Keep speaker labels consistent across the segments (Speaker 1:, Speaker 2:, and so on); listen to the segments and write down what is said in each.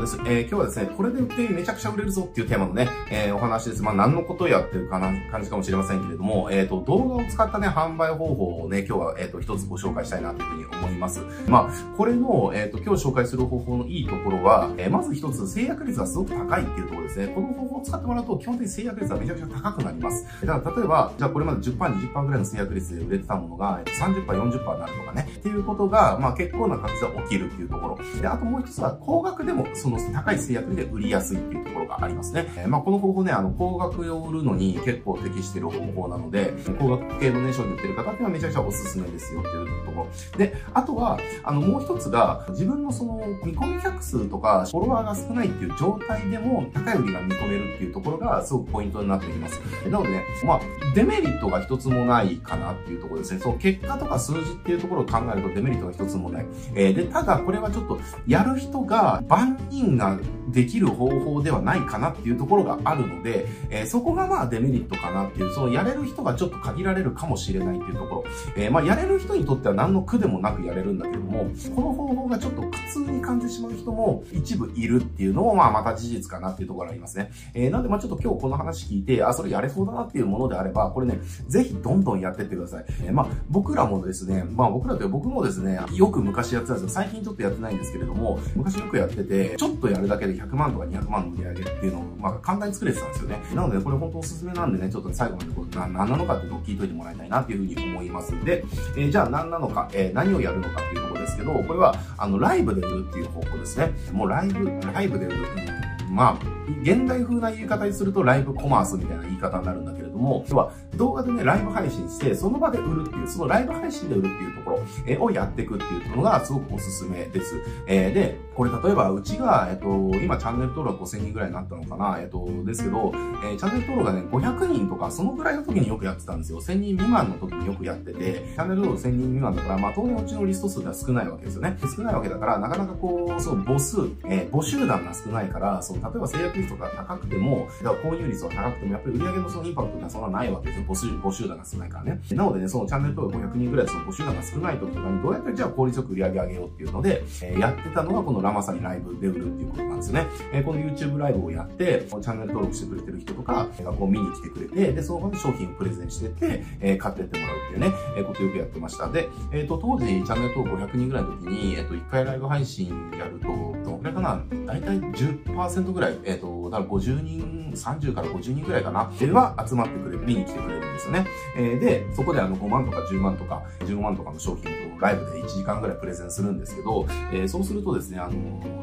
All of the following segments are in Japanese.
Speaker 1: です。えー、今日はですね、これで売ってめちゃくちゃ売れるぞっていうテーマのね、えー、お話です。まあ、何のことやってるかな、感じかもしれませんけれども、えっ、ー、と、動画を使ったね、販売方法をね、今日は、えっ、と、一つご紹介したいなというふうに思います。まあ、これの、えっ、と、今日紹介する方法のいいところは、えまず一つ、制約率がすごく高いっていうところですね。この方法を使ってもらうと、基本的に制約率はめちゃくちゃ高くなります。だから、例えば、じゃあこれまで10%、20%ぐらいの制約率で売れてたものが、30%、40%になるとかね、っていうことが、まあ、結構な確率で起きるっていうところ。で、あともう一つは、高額でも、そのの高い制約で売りやすいっていうところがありますね。えー、まあ、この方法ね、あの、高額を売るのに結構適している方法なので、高額系のね、商品売ってる方っていうのはめちゃくちゃおすすめですよっていうところ。で、あとは、あの、もう一つが、自分のその、見込み客数とか、フォロワーが少ないっていう状態でも、高い売りが見込めるっていうところが、すごくポイントになってきます。なのでね、まあ、デメリットが一つもないかなっていうところですね。そう、結果とか数字っていうところを考えるとデメリットが一つもない。えー、で、ただ、これはちょっと、やる人が、万人ができる方法ではないかなっていうところがあるので、えー、そこがまあデメリットかなっていう、そのやれる人がちょっと限られるかもしれないっていうところ。えー、まあやれる人にとっては何の苦でもなくやれるんだけども、この方法がちょっと苦痛に感じてしまう人も一部いるっていうのもまあまた事実かなっていうところがありますね。えー、なんでまあちょっと今日この話聞いて、あ、それやれそうだなっていうものであれば、これね、ぜひどんどんやってってください。えー、まあ僕らもですね、まあ僕らという僕もですね、よく昔やってたんですよ。最近ちょっとやってないんですけれども、昔よくやってて、ちょっとやるだけで100万とか200万の売り上げっていうのを、まあ、簡単に作れてたんですよね。なので、これ本当おすすめなんでね、ちょっと最後までこれ何なのかっていうのを聞いといてもらいたいなっていうふうに思いますんで、えー、じゃあ何なのか、えー、何をやるのかっていうところですけど、これは、あの、ライブで売るっていう方法ですね。もうライブ、ライブで売る。まあ、現代風な言い方にするとライブコマースみたいな言い方になるんだけれども、要は動画でね、ライブ配信して、その場で売るっていう、そのライブ配信で売るっていうところ、えをやっていくっていうのがすごくおすすめです。えー、で、これ例えばうちが、えっと、今チャンネル登録5000人ぐらいになったのかな、えっと、ですけど、え、チャンネル登録がね、500人とか、そのぐらいの時によくやってたんですよ。1000人未満の時によくやってて、チャンネル登録1000人未満だから、まあ当然うちのリスト数が少ないわけですよね。少ないわけだから、なかなかこう、そう、母数、えー、母集団が少ないから、そう、例えば制約率とか高くても、だから購入率は高くても、やっぱり売上のそのインパクトがそんなないわけですよ。母集母集団が少ないからね。なのでね、そのチャンネル登録500人ぐらいその母集団が少ない時とかに、どうやってじゃあ効率よく売り上げ上げようっていうので、えー、やってたのがこのラマサにライブで売るっていうことなんですよね。えー、この YouTube ライブをやって、チャンネル登録してくれてる人とかがこう見に来てくれて、で、その場で商品をプレゼンしてて、えー、買ってってもらうっていうね、えー、ことよくやってました。で、えっ、ー、と、当時チャンネル登録500人ぐらいの時に、えっ、ー、と、1回ライブ配信やると、どのくらいかな？大体10%ぐらい、えっ、ー、と、だから50人、30から50人ぐらいかな、では集まってくれる、見に来てくれるんですよね。えー、で、そこであの5万とか10万とか15万とかの商品をライブで1時間ぐらいプレゼンするんですけど、えー、そうするとですね、あの、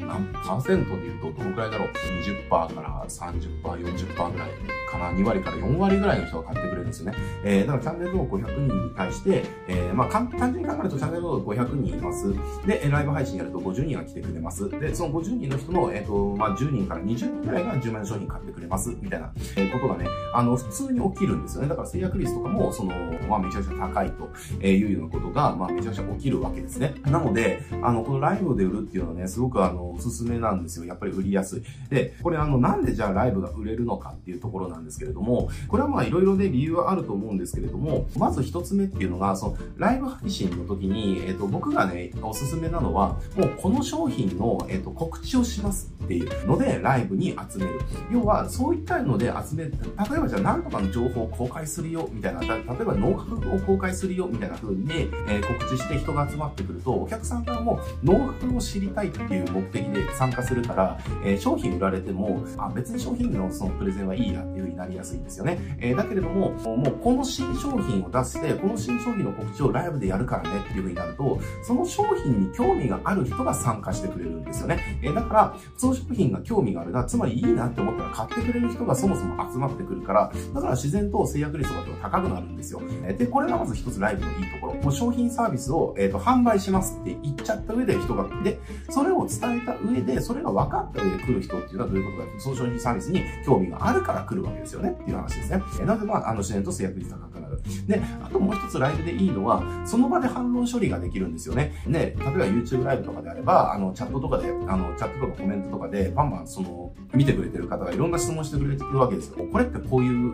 Speaker 1: 何パーセントで言うとどのくらいだろう ?20% から30%、40%ぐらいかな ?2 割から4割ぐらいの人が買ってくれるんですよね。えー、だからチャンネル登録500人に対して、えー、まあ、単純に考えるとチャンネル登録500人います。で、ライブ配信やると50人が来てくれます。で、その50人の人の、えっ、ー、と、まあ、10人から20人ぐらいが10万円商品買ってくれます。みたいな、えー、ことがね、あの、普通に起きるんですよね。だから制約率とかも、その、まあ、めちゃくちゃ高いというようなことが、まあ、めちゃくちゃ起きるわけですね。なので、あの、このライブで売るっていうのはね、すごくあの、おすすめなんですよ。やっぱり売りやすい。で、これあの、なんでじゃあライブが売れるのかっていうところなんなんですけれども、これはまあ、いろいろね、理由はあると思うんですけれども、まず一つ目っていうのが、その、ライブ配信の時に、えっ、と、僕がね、おすすめなのは、もうこの商品の、えっ、と、告知をしますっていうので、ライブに集める。要は、そういったので集める。例えばじゃあ、何とかの情報を公開するよ、みたいな、例えばノウハウを公開するよ、みたいな風にね、えー、告知して人が集まってくると、お客さんからもノウハウを知りたいっていう目的で参加するから、えー、商品売られても、あ、別に商品のそのプレゼンはいいやっていうになりやすいんですよね。えー、だけれども、もうこの新商品を出して、この新商品の告知をライブでやるからねっていう風になると、その商品に興味がある人が参加してくれるんですよね。えー、だから、その商品が興味があるな、つまりいいなって思ったら買ってくれる人がそもそも集まってくるから、だから自然と制約率とかが高くなるんですよ。えー、で、これがまず一つライブのいいところ。もう商品サービスを、えーと、販売しますって言っちゃった上で人が、で、それを伝えた上で、それが分かった上で来る人っていうのはどういうことかというと、その商品サービスに興味があるから来るわけですよねっていう話ですね。なので、まあ、あの、自然と制約率高くなる。で、あともう一つライブでいいのは、その場で反論処理ができるんですよね。ね、例えば YouTube ライブとかであれば、あの、チャットとかで、あの、チャットとかコメントとかで、バンバンその、見てくれてる方がいろんな質問してくれてるわけですよ。これってこういう、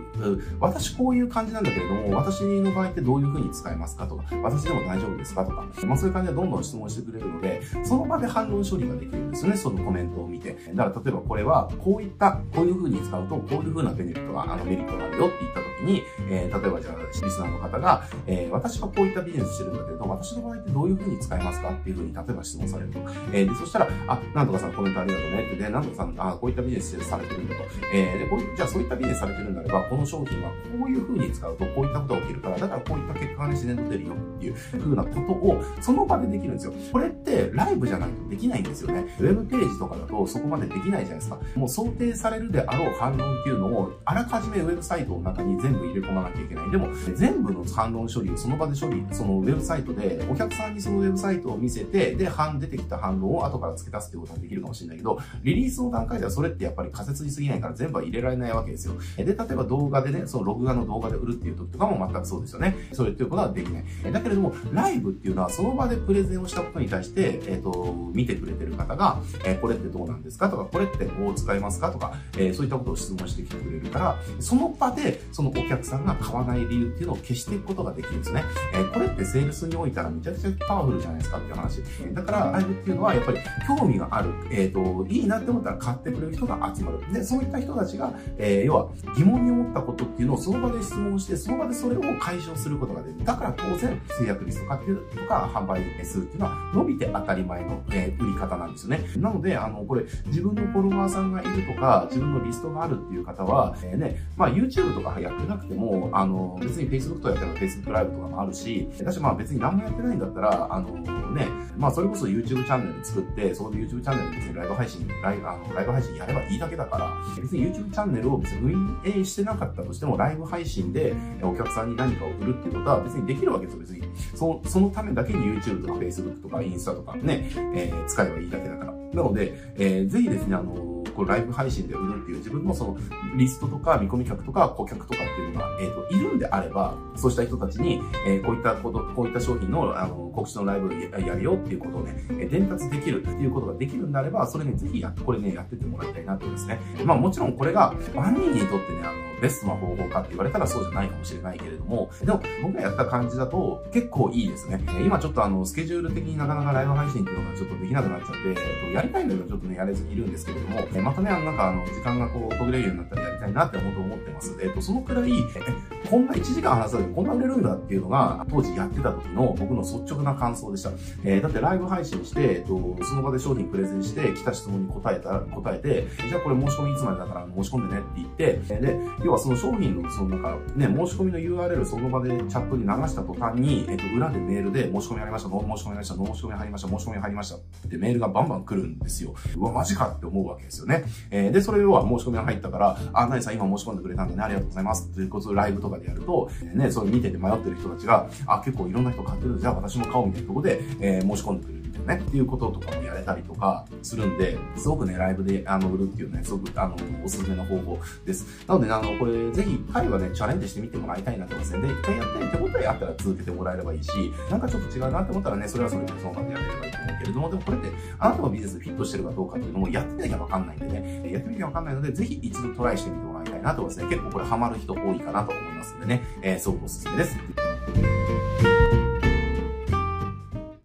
Speaker 1: 私こういう感じなんだけれども、私の場合ってどういう風に使えますかとか、私でも大丈夫ですかとか、まあそういう感じでどんどん質問してくれるので、その場で反論処理ができるんですよね、そのコメントを見て。だから例えばこれは、こういった、こういう風に使うと、こういう風なベネメリットが、あのメリットがあるよって言った時に、えー、例えばじゃあ、リスナーの方が、えー、私はこういったビジネスしてるんだけど、私の場合ってどういう風に使えますかっていう風に、例えば質問されると。えー、で、そしたら、あ、なんとかさんコメントありがとうねって、で、なんとかさん、あ、こういったビジネスされてるんだと。えー、で、こう、じゃあそういったビジネスされてるんだれば、この商品はこういう風に使うと、こういったことが起きるから、だからこういった結果がね、自然と出るよっていう風なことを、その場でできるんですよ。これってライブじゃないとできないんですよね。ウェブページとかだとそこまでできないじゃないですか。もう想定されるであろう反論っていうのを、あらかじめウェブサイトの中に全部部入れ込まなきゃいけない。でも、全部の反論処理をその場で処理、そのウェブサイトで、お客さんにそのウェブサイトを見せて、で、反、出てきた反論を後から付け足すってことができるかもしれないけど、リリースの段階ではそれってやっぱり仮説に過ぎないから全部は入れられないわけですよ。で、例えば動画でね、その録画の動画で売るっていう時とかも全くそうですよね。それっていうことはできない。だけれども、ライブっていうのはその場でプレゼンをしたことに対して、えっ、ー、と、見てくれてる方が、えー、これってどうなんですかとか、これってどう使いますかとか、えー、そういったことを質問してきてくれるから、その場でそのお客さんが買わない理由っていうのを消していくことができるんですね。えー、これってセールスにおいたらめちゃくちゃパワフルじゃないですかっていう話。だから、ライブっていうのはやっぱり興味がある、えっ、ー、と、いいなって思ったら買ってくれる人が集まる。で、そういった人たちが、えー、要は疑問に思ったことっていうのをその場で質問して、その場でそれを解消することができる。だから当然、制約率とかっていうとか、販売数っていうのは伸びて当たり前の、えー、売り方なんですよね。なので、あの、これ、自分のフォロワーさんがいるとか、自分のリストがあるっていう方は、えー、ね、まあ YouTube とかやってなくても、あの、別に Facebook とやってる Facebook ライブとかもあるし、私まあ別に何もやってないんだったら、あのね、まあそれこそ YouTube チャンネル作って、そこで YouTube チャンネルで別にライブ配信、ライブ、あの、ライブ配信やればいいだけだから、別に YouTube チャンネルを別に運営してなかったとしても、ライブ配信でお客さんに何かを売るっていうことは別にできるわけですよ、別に。そそのためだけに YouTube とか Facebook とかインスタとかね、えー、使えばいいだけだから。なので、えー、ぜひですね、あのこうライブ配信で売るっていう自分のそのリストとか見込み客とか顧客とかっていうのが、えっ、ー、と、いるんであれば、そうした人たちに、えー、こういったこと、こういった商品の、あの、告知のライブやるよっていうことをね、え伝達できるっていうことができるんであれば、それね、ぜひやって、これね、やっててもらいたいなと思いますね。まあもちろんこれが万人にとってね、あの、ベストな方法かって言われたらそうじゃないかもしれないけれども、でも僕がやった感じだと結構いいですね。今ちょっとあの、スケジュール的になかなかライブ配信っていうのがちょっとできなくなっちゃって、えっとやりたいんだけどちょっとね、やれずにいるんですけれども、えまたね、あの、なんかあの、時間がこう、途切れるようになったらやりたいなって本当思ってます。えっと、そのくらい、え、こんな1時間話すだけでこんな売れるんだっていうのが、当時やってた時の僕の率直な感想でした。えー、だってライブ配信して、えっと、その場で商品プレゼンして、来た質問に答えた、答えて、じゃあこれ申し込みいつまでだから申し込んでねって言って、で、要はその商品の、そのなんか、ね、申し込みの URL その場でチャットに流した途端に、えっと、裏でメールで申し込みありました、申し込みありました、申し込み入りました、申し込み入りましたってメールがバンバン来るんですよ。うわ、マジかって思うわけですよね。えー、で、それ要は申し込みが入ったから、あ、なにさん今申し込んでくれたんでね、ありがとうございます。ということをライブとかでやると、ね、それ見てて迷ってる人たちが、あ、結構いろんな人買ってるじゃあ私も買おうみたいなところで、えー、申し込んでくれる。ね、っていうこととかもやれたりとかするんで、すごくね、ライブであの売るっていうね、すごくあの、おすすめの方法です。なのでね、あの、これぜひ一回はね、チャレンジしてみてもらいたいなと思いますね。で、一回やって手応えあったら続けてもらえればいいし、なんかちょっと違うなって思ったらね、それはそれでその場でやれればいいと思うけれども、でもこれってあなたのビジネスフィットしてるかどうかっていうのもやってみなきゃわかんないんでね、やってみなきゃわかんないので、ぜひ一度トライしてみてもらいたいなと思いますね。結構これハマる人多いかなと思いますんでね、えー、すごくおすすめです。